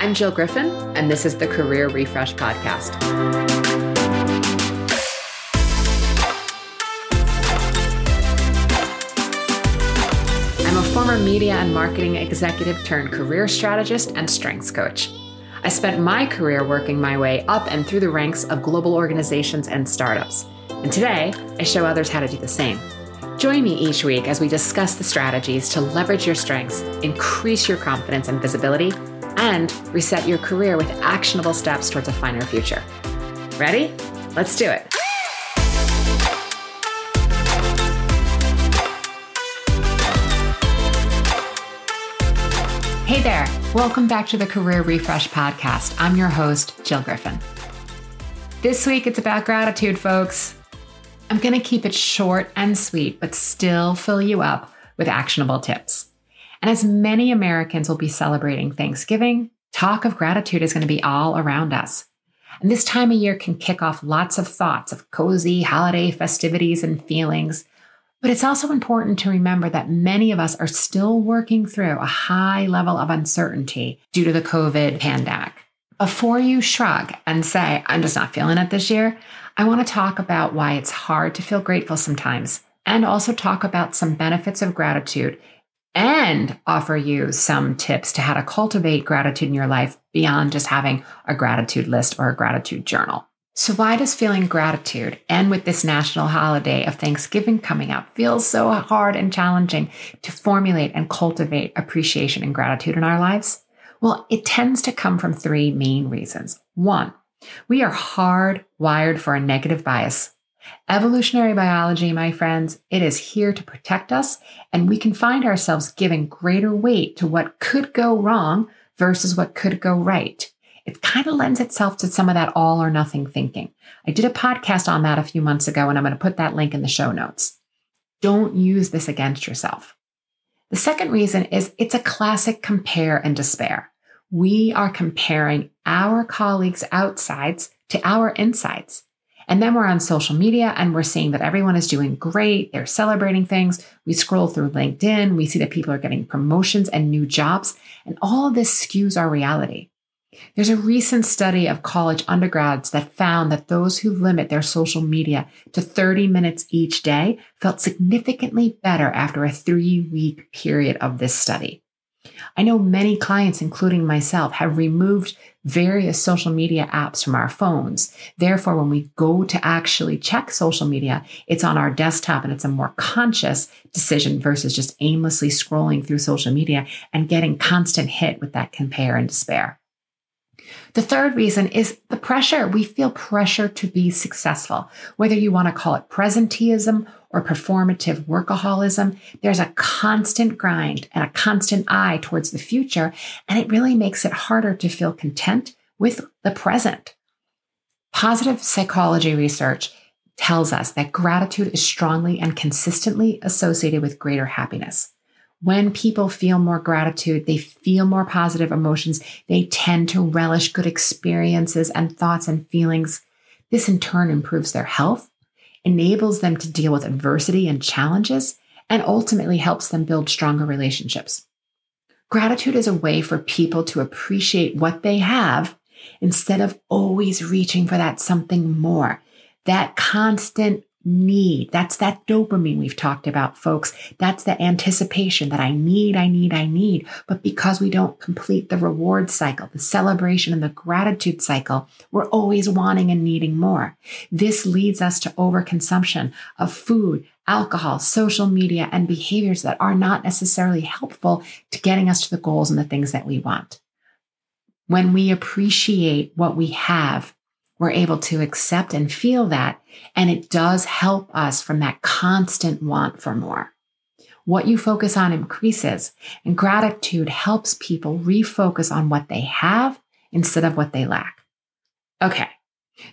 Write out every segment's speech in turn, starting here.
I'm Jill Griffin, and this is the Career Refresh Podcast. I'm a former media and marketing executive turned career strategist and strengths coach. I spent my career working my way up and through the ranks of global organizations and startups. And today, I show others how to do the same. Join me each week as we discuss the strategies to leverage your strengths, increase your confidence and visibility, and reset your career with actionable steps towards a finer future. Ready? Let's do it. Hey there. Welcome back to the Career Refresh Podcast. I'm your host, Jill Griffin. This week it's about gratitude, folks. I'm going to keep it short and sweet, but still fill you up with actionable tips. And as many Americans will be celebrating Thanksgiving, talk of gratitude is going to be all around us. And this time of year can kick off lots of thoughts of cozy holiday festivities and feelings. But it's also important to remember that many of us are still working through a high level of uncertainty due to the COVID pandemic. Before you shrug and say, I'm just not feeling it this year, I want to talk about why it's hard to feel grateful sometimes and also talk about some benefits of gratitude and offer you some tips to how to cultivate gratitude in your life beyond just having a gratitude list or a gratitude journal. So, why does feeling gratitude and with this national holiday of Thanksgiving coming up feel so hard and challenging to formulate and cultivate appreciation and gratitude in our lives? Well, it tends to come from three main reasons. One, we are hardwired for a negative bias Evolutionary biology, my friends, it is here to protect us, and we can find ourselves giving greater weight to what could go wrong versus what could go right. It kind of lends itself to some of that all or nothing thinking. I did a podcast on that a few months ago, and I'm going to put that link in the show notes. Don't use this against yourself. The second reason is it's a classic compare and despair. We are comparing our colleagues' outsides to our insides. And then we're on social media and we're seeing that everyone is doing great. They're celebrating things. We scroll through LinkedIn. We see that people are getting promotions and new jobs. And all of this skews our reality. There's a recent study of college undergrads that found that those who limit their social media to 30 minutes each day felt significantly better after a three week period of this study. I know many clients, including myself, have removed various social media apps from our phones. Therefore, when we go to actually check social media, it's on our desktop and it's a more conscious decision versus just aimlessly scrolling through social media and getting constant hit with that compare and despair. The third reason is the pressure. We feel pressure to be successful, whether you want to call it presenteeism or performative workaholism. There's a constant grind and a constant eye towards the future, and it really makes it harder to feel content with the present. Positive psychology research tells us that gratitude is strongly and consistently associated with greater happiness. When people feel more gratitude, they feel more positive emotions. They tend to relish good experiences and thoughts and feelings. This in turn improves their health, enables them to deal with adversity and challenges, and ultimately helps them build stronger relationships. Gratitude is a way for people to appreciate what they have instead of always reaching for that something more. That constant need. That's that dopamine we've talked about, folks. That's the anticipation that I need, I need, I need. But because we don't complete the reward cycle, the celebration and the gratitude cycle, we're always wanting and needing more. This leads us to overconsumption of food, alcohol, social media, and behaviors that are not necessarily helpful to getting us to the goals and the things that we want. When we appreciate what we have, we're able to accept and feel that. And it does help us from that constant want for more. What you focus on increases, and gratitude helps people refocus on what they have instead of what they lack. Okay,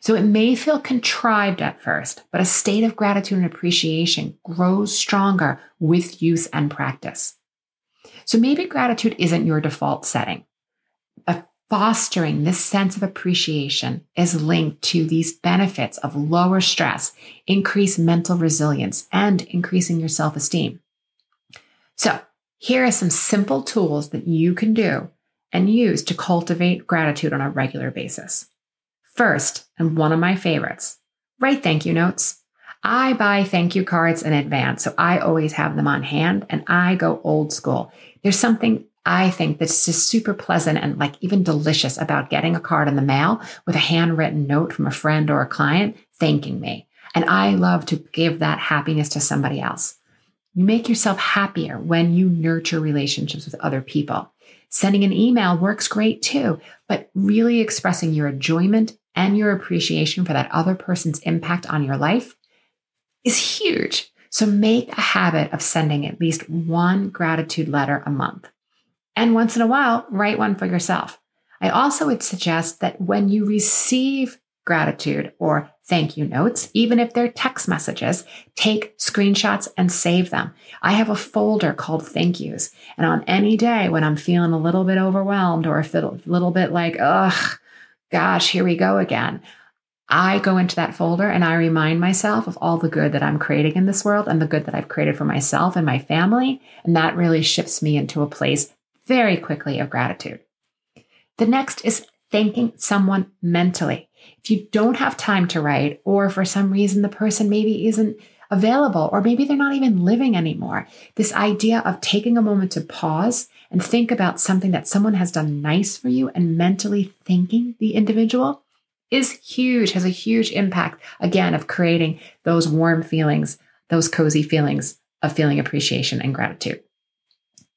so it may feel contrived at first, but a state of gratitude and appreciation grows stronger with use and practice. So maybe gratitude isn't your default setting. Fostering this sense of appreciation is linked to these benefits of lower stress, increased mental resilience, and increasing your self esteem. So, here are some simple tools that you can do and use to cultivate gratitude on a regular basis. First, and one of my favorites, write thank you notes. I buy thank you cards in advance, so I always have them on hand and I go old school. There's something I think that's just super pleasant and like even delicious about getting a card in the mail with a handwritten note from a friend or a client thanking me. And I love to give that happiness to somebody else. You make yourself happier when you nurture relationships with other people. Sending an email works great too, but really expressing your enjoyment and your appreciation for that other person's impact on your life is huge. So make a habit of sending at least one gratitude letter a month. And once in a while, write one for yourself. I also would suggest that when you receive gratitude or thank you notes, even if they're text messages, take screenshots and save them. I have a folder called thank yous. And on any day when I'm feeling a little bit overwhelmed or a little bit like, ugh, gosh, here we go again. I go into that folder and I remind myself of all the good that I'm creating in this world and the good that I've created for myself and my family. And that really shifts me into a place very quickly of gratitude. The next is thanking someone mentally. If you don't have time to write, or for some reason the person maybe isn't available, or maybe they're not even living anymore, this idea of taking a moment to pause and think about something that someone has done nice for you and mentally thanking the individual is huge, has a huge impact, again, of creating those warm feelings, those cozy feelings of feeling appreciation and gratitude.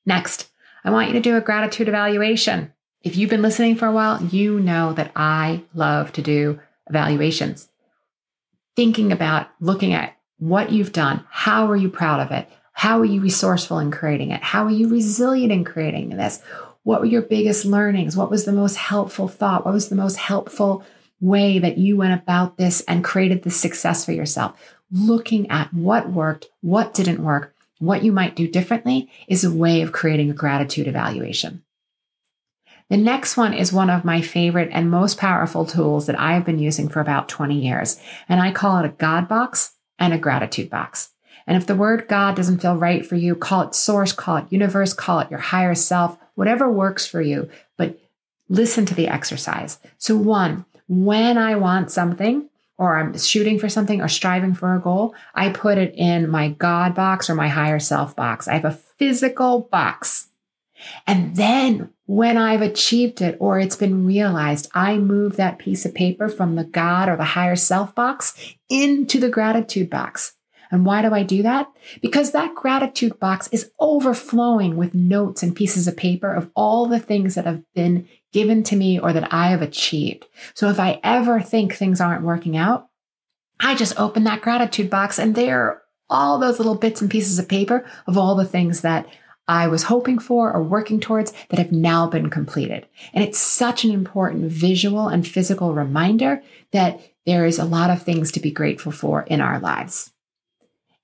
Next, I want you to do a gratitude evaluation. If you've been listening for a while, you know that I love to do evaluations. Thinking about looking at what you've done, how are you proud of it? How are you resourceful in creating it? How are you resilient in creating this? What were your biggest learnings? What was the most helpful thought? What was the most helpful way that you went about this and created this success for yourself? Looking at what worked, what didn't work, what you might do differently is a way of creating a gratitude evaluation. The next one is one of my favorite and most powerful tools that I have been using for about 20 years, and I call it a God box and a gratitude box. And if the word God doesn't feel right for you, call it source, call it universe, call it your higher self, whatever works for you, but listen to the exercise. So, one, when I want something, or I'm shooting for something or striving for a goal, I put it in my God box or my higher self box. I have a physical box. And then when I've achieved it or it's been realized, I move that piece of paper from the God or the higher self box into the gratitude box. And why do I do that? Because that gratitude box is overflowing with notes and pieces of paper of all the things that have been given to me or that I have achieved. So if I ever think things aren't working out, I just open that gratitude box and there are all those little bits and pieces of paper of all the things that I was hoping for or working towards that have now been completed. And it's such an important visual and physical reminder that there is a lot of things to be grateful for in our lives.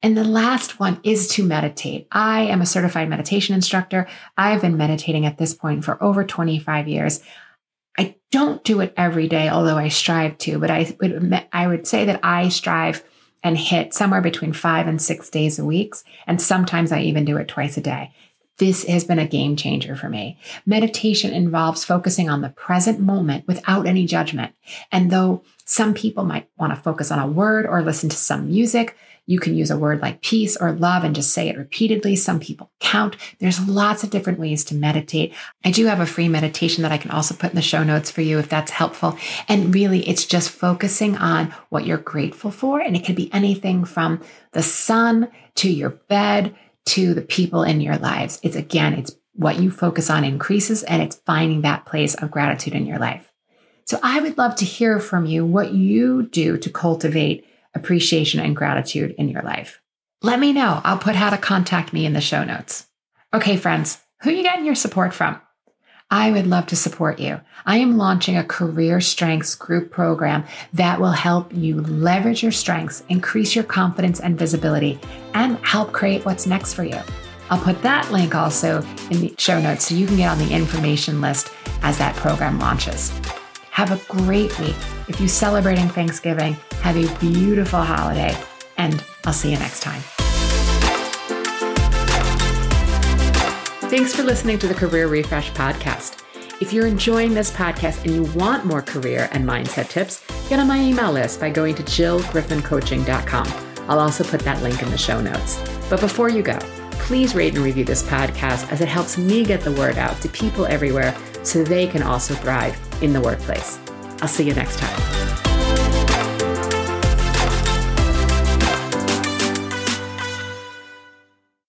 And the last one is to meditate. I am a certified meditation instructor. I've been meditating at this point for over 25 years. I don't do it every day, although I strive to, but I would, I would say that I strive and hit somewhere between five and six days a week. And sometimes I even do it twice a day. This has been a game changer for me. Meditation involves focusing on the present moment without any judgment. And though some people might want to focus on a word or listen to some music, you can use a word like peace or love and just say it repeatedly. Some people count. There's lots of different ways to meditate. I do have a free meditation that I can also put in the show notes for you if that's helpful. And really, it's just focusing on what you're grateful for. And it could be anything from the sun to your bed to the people in your lives. It's again, it's what you focus on increases and it's finding that place of gratitude in your life. So I would love to hear from you what you do to cultivate appreciation and gratitude in your life. Let me know. I'll put how to contact me in the show notes. Okay, friends, who are you getting your support from? I would love to support you. I am launching a career strengths group program that will help you leverage your strengths, increase your confidence and visibility, and help create what's next for you. I'll put that link also in the show notes so you can get on the information list as that program launches. Have a great week. If you're celebrating Thanksgiving, have a beautiful holiday, and I'll see you next time. Thanks for listening to the Career Refresh podcast. If you're enjoying this podcast and you want more career and mindset tips, get on my email list by going to jillgriffincoaching.com. I'll also put that link in the show notes. But before you go, please rate and review this podcast as it helps me get the word out to people everywhere so they can also thrive in the workplace. I'll see you next time.